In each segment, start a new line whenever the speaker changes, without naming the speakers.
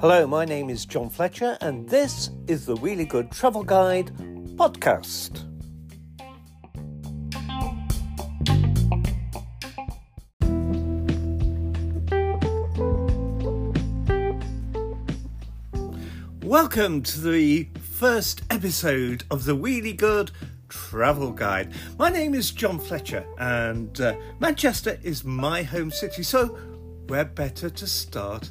Hello, my name is John Fletcher, and this is the Wheelie Good Travel Guide podcast. Welcome to the first episode of the Wheelie Good Travel Guide. My name is John Fletcher, and uh, Manchester is my home city, so where better to start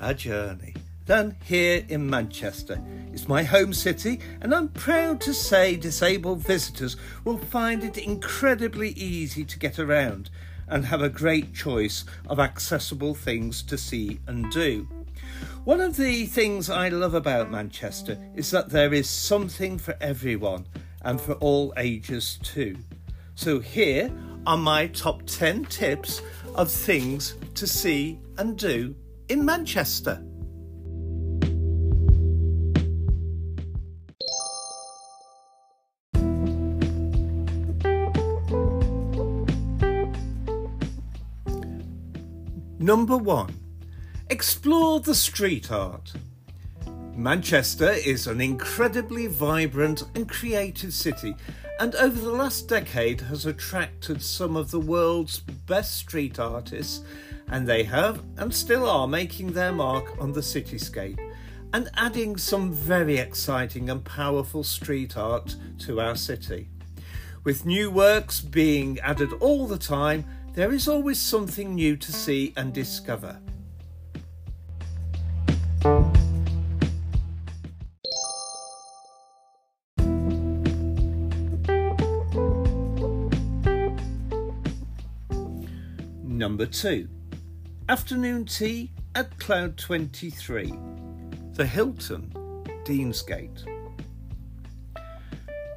our journey than here in Manchester. It's my home city, and I'm proud to say disabled visitors will find it incredibly easy to get around and have a great choice of accessible things to see and do. One of the things I love about Manchester is that there is something for everyone and for all ages too. So, here are my top 10 tips of things to see and do in Manchester. Number one, explore the street art. Manchester is an incredibly vibrant and creative city, and over the last decade has attracted some of the world's best street artists, and they have and still are making their mark on the cityscape and adding some very exciting and powerful street art to our city. With new works being added all the time, there is always something new to see and discover. Number 2 Afternoon tea at Cloud 23, the Hilton, Deansgate.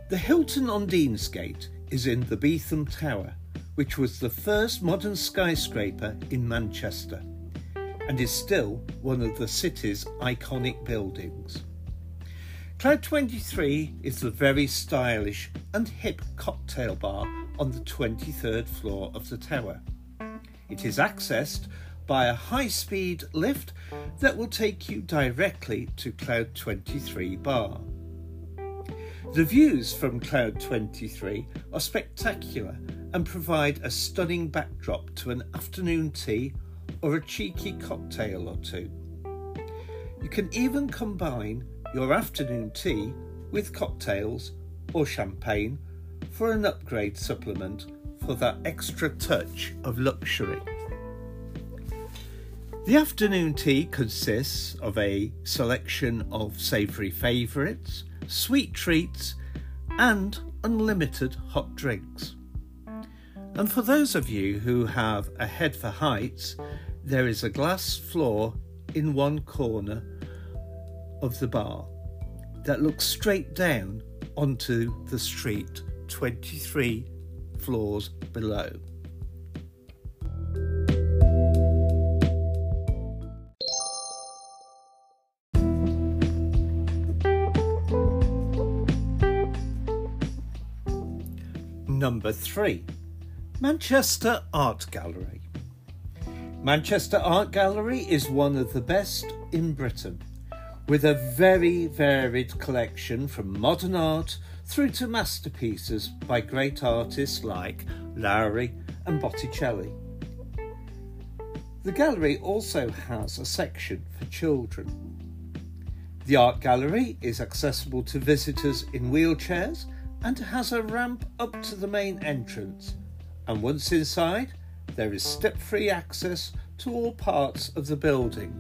The Hilton on Deansgate is in the Beetham Tower which was the first modern skyscraper in Manchester and is still one of the city's iconic buildings. Cloud 23 is the very stylish and hip cocktail bar on the 23rd floor of the tower. It is accessed by a high speed lift that will take you directly to Cloud 23 bar. The views from Cloud 23 are spectacular and provide a stunning backdrop to an afternoon tea or a cheeky cocktail or two. You can even combine your afternoon tea with cocktails or champagne for an upgrade supplement for that extra touch of luxury. The afternoon tea consists of a selection of savoury favourites, sweet treats, and unlimited hot drinks. And for those of you who have a head for heights, there is a glass floor in one corner of the bar that looks straight down onto the street 23 floors below. Number three Manchester Art Gallery. Manchester Art Gallery is one of the best in Britain, with a very varied collection from modern art through to masterpieces by great artists like Lowry and Botticelli. The gallery also has a section for children. The art gallery is accessible to visitors in wheelchairs and has a ramp up to the main entrance and once inside, there is step free access to all parts of the building,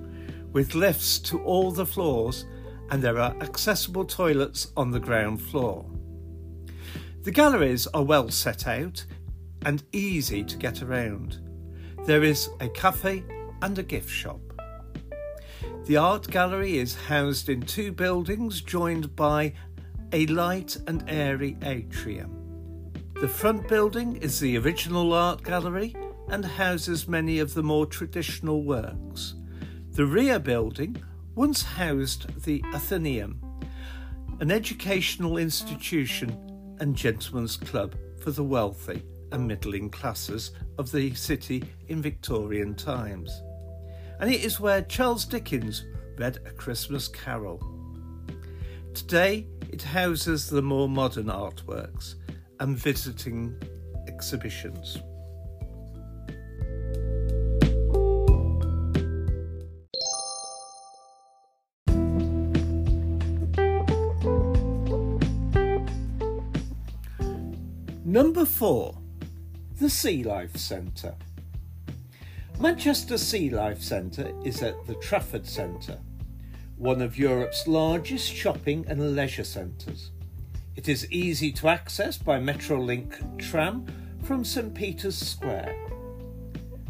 with lifts to all the floors, and there are accessible toilets on the ground floor. The galleries are well set out and easy to get around. There is a cafe and a gift shop. The art gallery is housed in two buildings joined by a light and airy atrium. The front building is the original art gallery and houses many of the more traditional works. The rear building once housed the Athenaeum, an educational institution and gentlemen's club for the wealthy and middling classes of the city in Victorian times. And it is where Charles Dickens read A Christmas Carol. Today, it houses the more modern artworks and visiting exhibitions. Number four, the Sea Life Centre. Manchester Sea Life Centre is at the Trafford Centre, one of Europe's largest shopping and leisure centres. It is easy to access by Metrolink tram from St Peter's Square.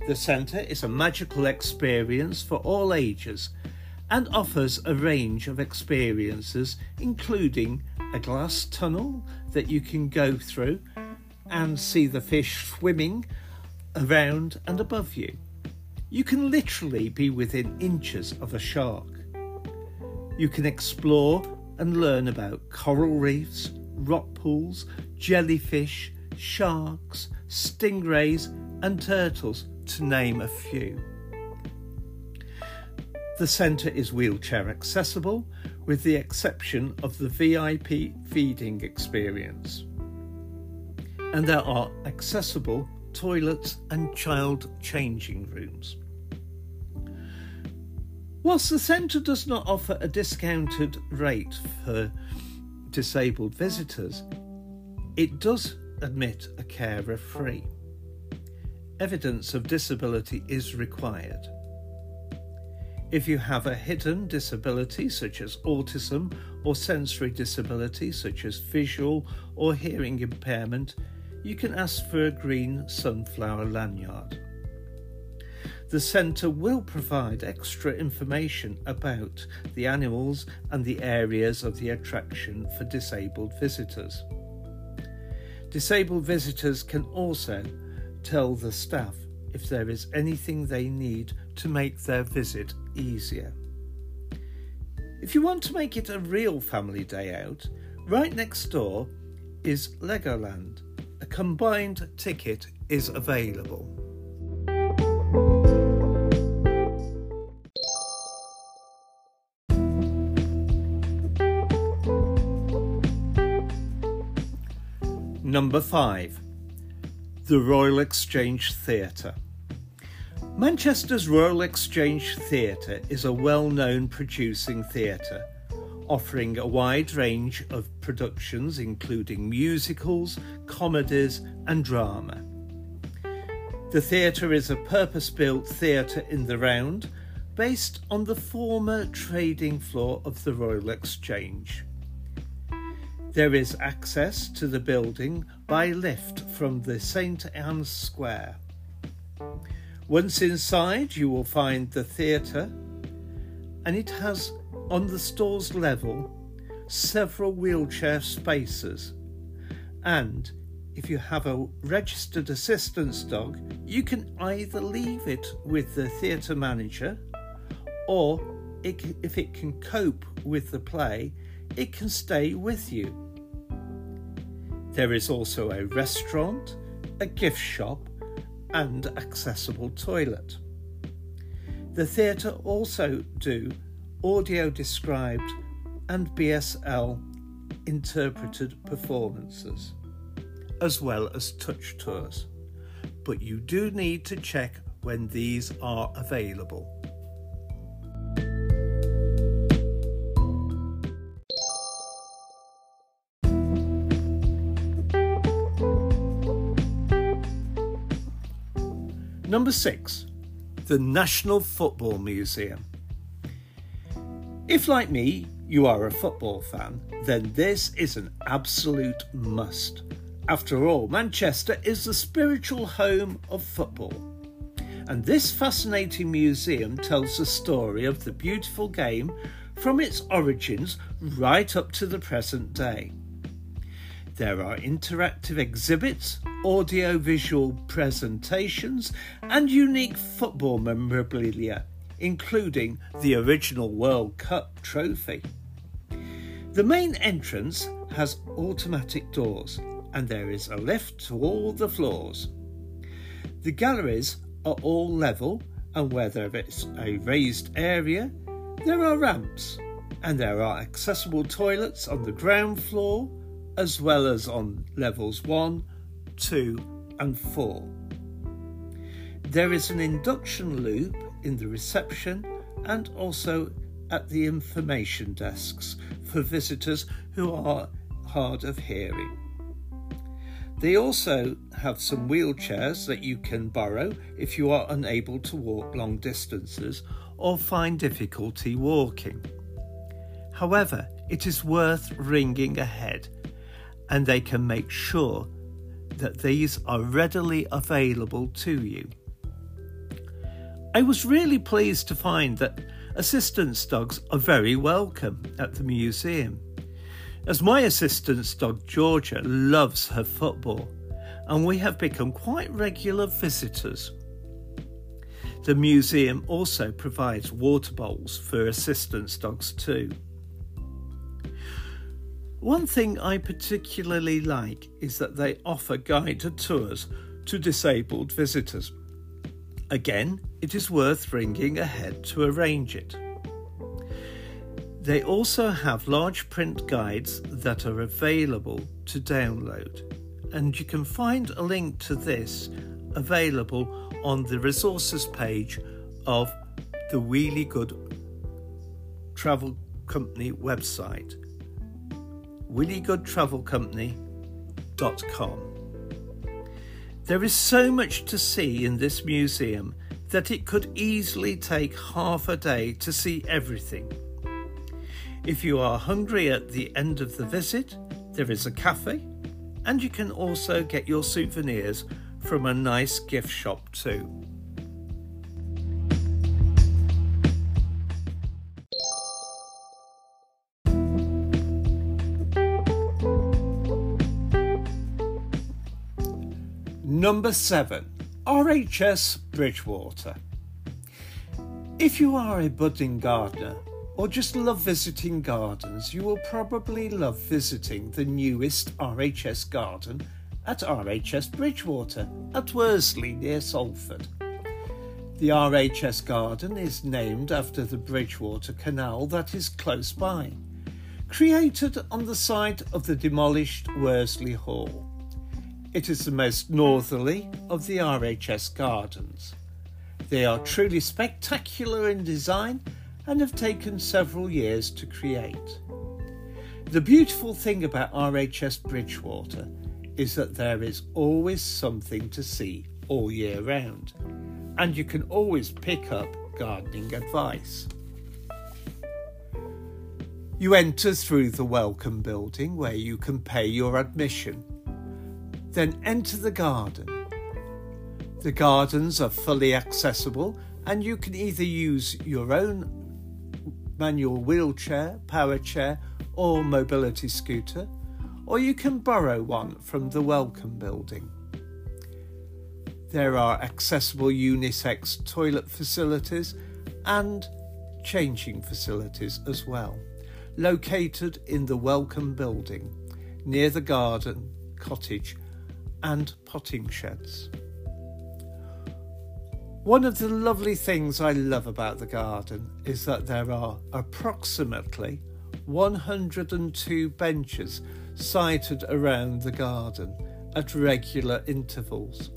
The centre is a magical experience for all ages and offers a range of experiences, including a glass tunnel that you can go through and see the fish swimming around and above you. You can literally be within inches of a shark. You can explore and learn about coral reefs, rock pools, jellyfish, sharks, stingrays, and turtles, to name a few. The centre is wheelchair accessible, with the exception of the VIP feeding experience and there are accessible toilets and child changing rooms. Whilst the centre does not offer a discounted rate for disabled visitors, it does admit a carer free. Evidence of disability is required. If you have a hidden disability such as autism or sensory disability such as visual or hearing impairment, you can ask for a green sunflower lanyard. The centre will provide extra information about the animals and the areas of the attraction for disabled visitors. Disabled visitors can also tell the staff if there is anything they need to make their visit easier. If you want to make it a real family day out, right next door is Legoland combined ticket is available. Number 5 The Royal Exchange Theatre. Manchester's Royal Exchange Theatre is a well known producing theatre offering a wide range of productions including musicals, comedies, and drama. The theatre is a purpose built theatre in the round based on the former trading floor of the Royal Exchange. There is access to the building by lift from the St Anne's Square. Once inside, you will find the theatre, and it has on the store's level, several wheelchair spaces, and if you have a registered assistance dog, you can either leave it with the theatre manager or it, if it can cope with the play, it can stay with you. There is also a restaurant, a gift shop, and accessible toilet. The theatre also do audio described, and BSL interpreted performances, as well as touch tours. But you do need to check when these are available. Number six, the National Football Museum. If, like me, you are a football fan, then this is an absolute must. After all, Manchester is the spiritual home of football. And this fascinating museum tells the story of the beautiful game from its origins right up to the present day. There are interactive exhibits, audio visual presentations, and unique football memorabilia including the original World Cup trophy. The main entrance has automatic doors, and there is a lift to all the floors. The galleries are all level, and whether it's a raised area, there are ramps, and there are accessible toilets on the ground floor as well as on levels 1, 2, and 4. There is an induction loop in the reception and also at the information desks for visitors who are hard of hearing. They also have some wheelchairs that you can borrow if you are unable to walk long distances or find difficulty walking. However, it is worth ringing ahead and they can make sure that these are readily available to you. I was really pleased to find that assistance dogs are very welcome at the museum. As my assistance dog Georgia loves her football, and we have become quite regular visitors. The museum also provides water bowls for assistance dogs too. One thing I particularly like is that they offer guided tours to disabled visitors. Again, it is worth ringing ahead to arrange it. They also have large print guides that are available to download, and you can find a link to this available on the resources page of the Wheelie Good Travel Company website wheeliegoodtravelcompany.com. There is so much to see in this museum that it could easily take half a day to see everything. If you are hungry at the end of the visit, there is a cafe, and you can also get your souvenirs from a nice gift shop too. Number 7 RHS Bridgewater. If you are a budding gardener or just love visiting gardens, you will probably love visiting the newest RHS garden at RHS Bridgewater at Worsley near Salford. The RHS garden is named after the Bridgewater Canal that is close by, created on the site of the demolished Worsley Hall. It is the most northerly of the RHS gardens. They are truly spectacular in design and have taken several years to create. The beautiful thing about RHS Bridgewater is that there is always something to see all year round, and you can always pick up gardening advice. You enter through the welcome building where you can pay your admission then enter the garden. The gardens are fully accessible and you can either use your own manual wheelchair, power chair, or mobility scooter, or you can borrow one from the Welcome Building. There are accessible unisex toilet facilities and changing facilities as well, located in the Welcome Building near the garden, cottage, and potting sheds. One of the lovely things I love about the garden is that there are approximately 102 benches sited around the garden at regular intervals.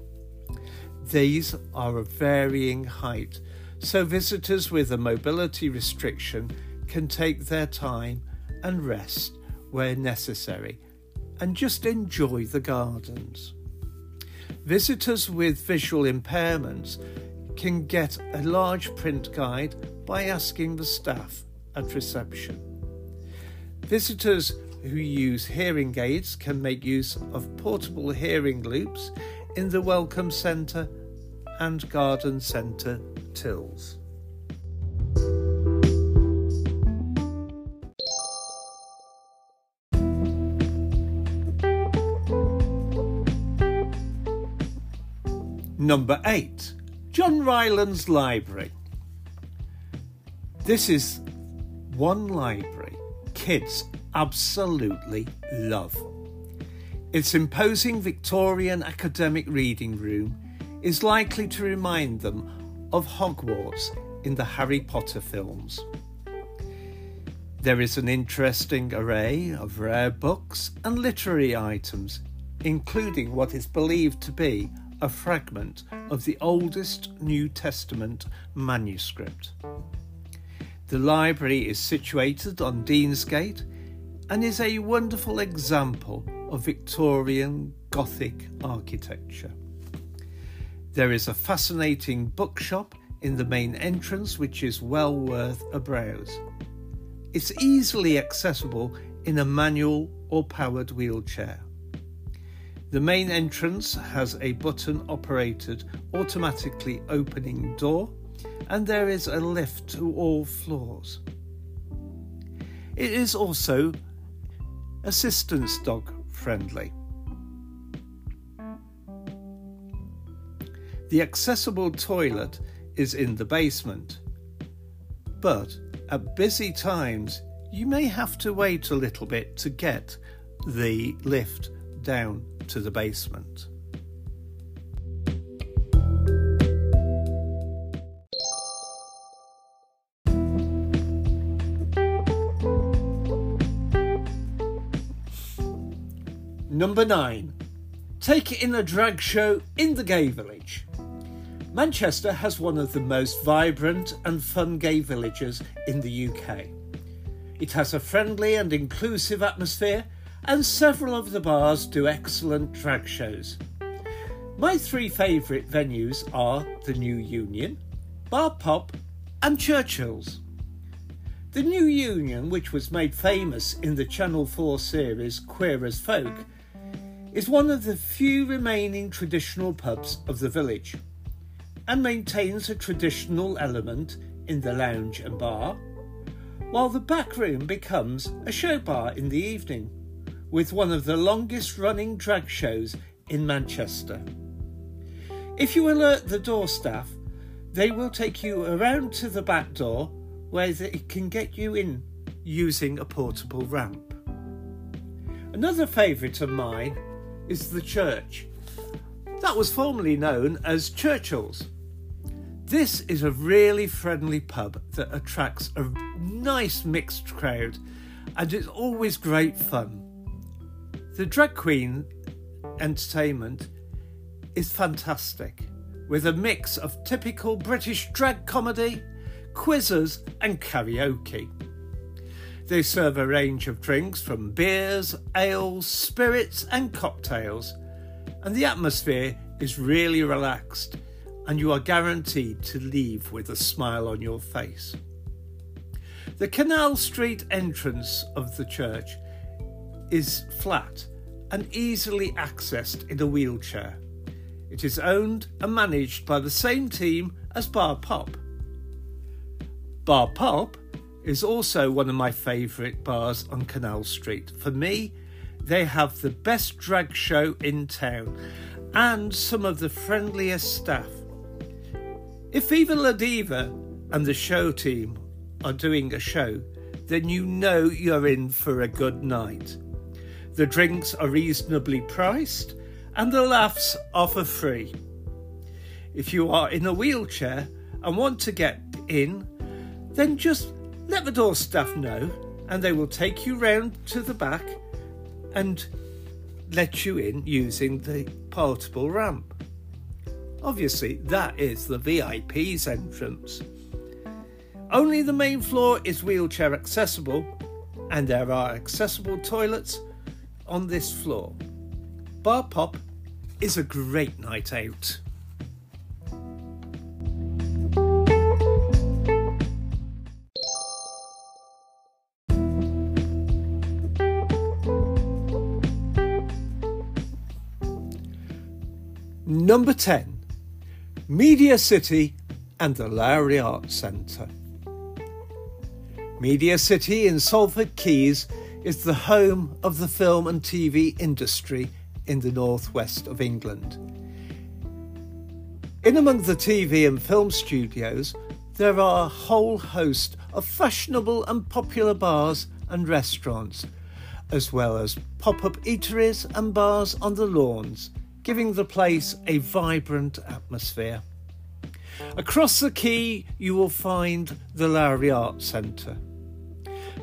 These are of varying height, so visitors with a mobility restriction can take their time and rest where necessary and just enjoy the gardens. Visitors with visual impairments can get a large print guide by asking the staff at reception. Visitors who use hearing aids can make use of portable hearing loops in the Welcome Centre and Garden Centre tills. Number 8 John Rylands Library. This is one library kids absolutely love. Its imposing Victorian academic reading room is likely to remind them of Hogwarts in the Harry Potter films. There is an interesting array of rare books and literary items, including what is believed to be a fragment of the oldest New Testament manuscript. The library is situated on Deansgate and is a wonderful example of Victorian Gothic architecture. There is a fascinating bookshop in the main entrance which is well worth a browse. It's easily accessible in a manual or powered wheelchair. The main entrance has a button operated automatically opening door and there is a lift to all floors. It is also assistance dog friendly. The accessible toilet is in the basement, but at busy times you may have to wait a little bit to get the lift down to the basement. Number 9. Take it in a drag show in the gay village. Manchester has one of the most vibrant and fun gay villages in the UK. It has a friendly and inclusive atmosphere, and several of the bars do excellent drag shows. My three favourite venues are the New Union, Bar Pop, and Churchill's. The New Union, which was made famous in the Channel 4 series Queer as Folk, is one of the few remaining traditional pubs of the village and maintains a traditional element in the lounge and bar, while the back room becomes a show bar in the evening, with one of the longest running drag shows in Manchester. If you alert the door staff, they will take you around to the back door where it can get you in using a portable ramp. Another favourite of mine is the church. That was formerly known as Churchill's this is a really friendly pub that attracts a nice mixed crowd and it's always great fun. The drag queen entertainment is fantastic with a mix of typical British drag comedy, quizzes, and karaoke. They serve a range of drinks from beers, ales, spirits, and cocktails, and the atmosphere is really relaxed and you are guaranteed to leave with a smile on your face. The Canal Street entrance of the church is flat and easily accessed in a wheelchair. It is owned and managed by the same team as Bar Pop. Bar Pop is also one of my favourite bars on Canal Street. For me, they have the best drag show in town and some of the friendliest staff. If Viva La Diva and the show team are doing a show, then you know you're in for a good night. The drinks are reasonably priced and the laughs are for free. If you are in a wheelchair and want to get in, then just let the door staff know and they will take you round to the back and let you in using the portable ramp. Obviously, that is the VIP's entrance. Only the main floor is wheelchair accessible, and there are accessible toilets on this floor. Bar Pop is a great night out. Number 10 Media City and the Lowry Arts Centre. Media City in Salford Quays is the home of the film and TV industry in the northwest of England. In among the TV and film studios, there are a whole host of fashionable and popular bars and restaurants, as well as pop up eateries and bars on the lawns, giving the place a vibrant atmosphere. Across the quay, you will find the Lowry Art Centre.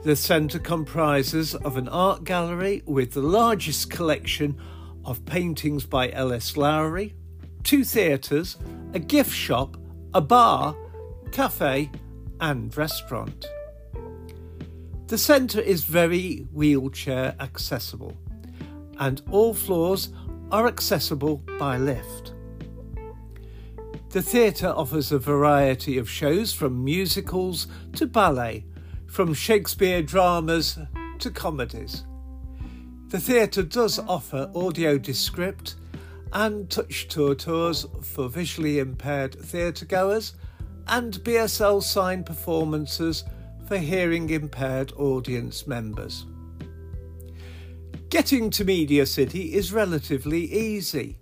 The centre comprises of an art gallery with the largest collection of paintings by L.S. Lowry, two theatres, a gift shop, a bar, cafe, and restaurant. The centre is very wheelchair accessible, and all floors are accessible by lift. The theatre offers a variety of shows from musicals to ballet, from Shakespeare dramas to comedies. The theatre does offer audio descript and touch tour tours for visually impaired theatre goers and BSL sign performances for hearing impaired audience members. Getting to Media City is relatively easy.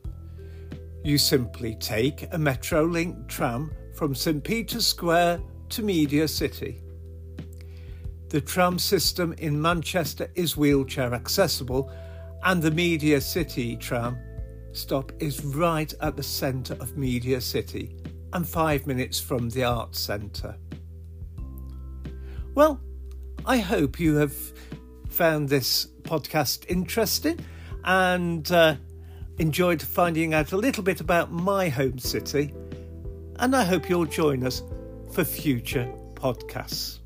You simply take a Metrolink tram from St Peter's Square to Media City. The tram system in Manchester is wheelchair accessible, and the Media City tram stop is right at the centre of Media City and five minutes from the Arts Centre. Well, I hope you have found this podcast interesting and uh, enjoyed finding out a little bit about my home city. And I hope you'll join us for future podcasts.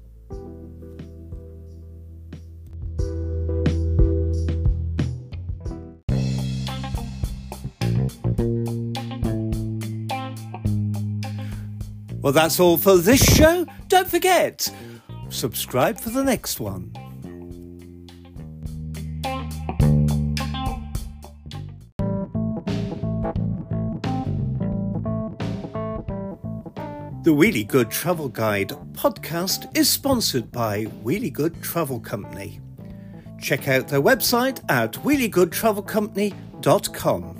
Well, that's all for this show. Don't forget, subscribe for the next one. The Wheelie Good Travel Guide podcast is sponsored by Wheelie Good Travel Company. Check out their website at wheeliegoodtravelcompany.com.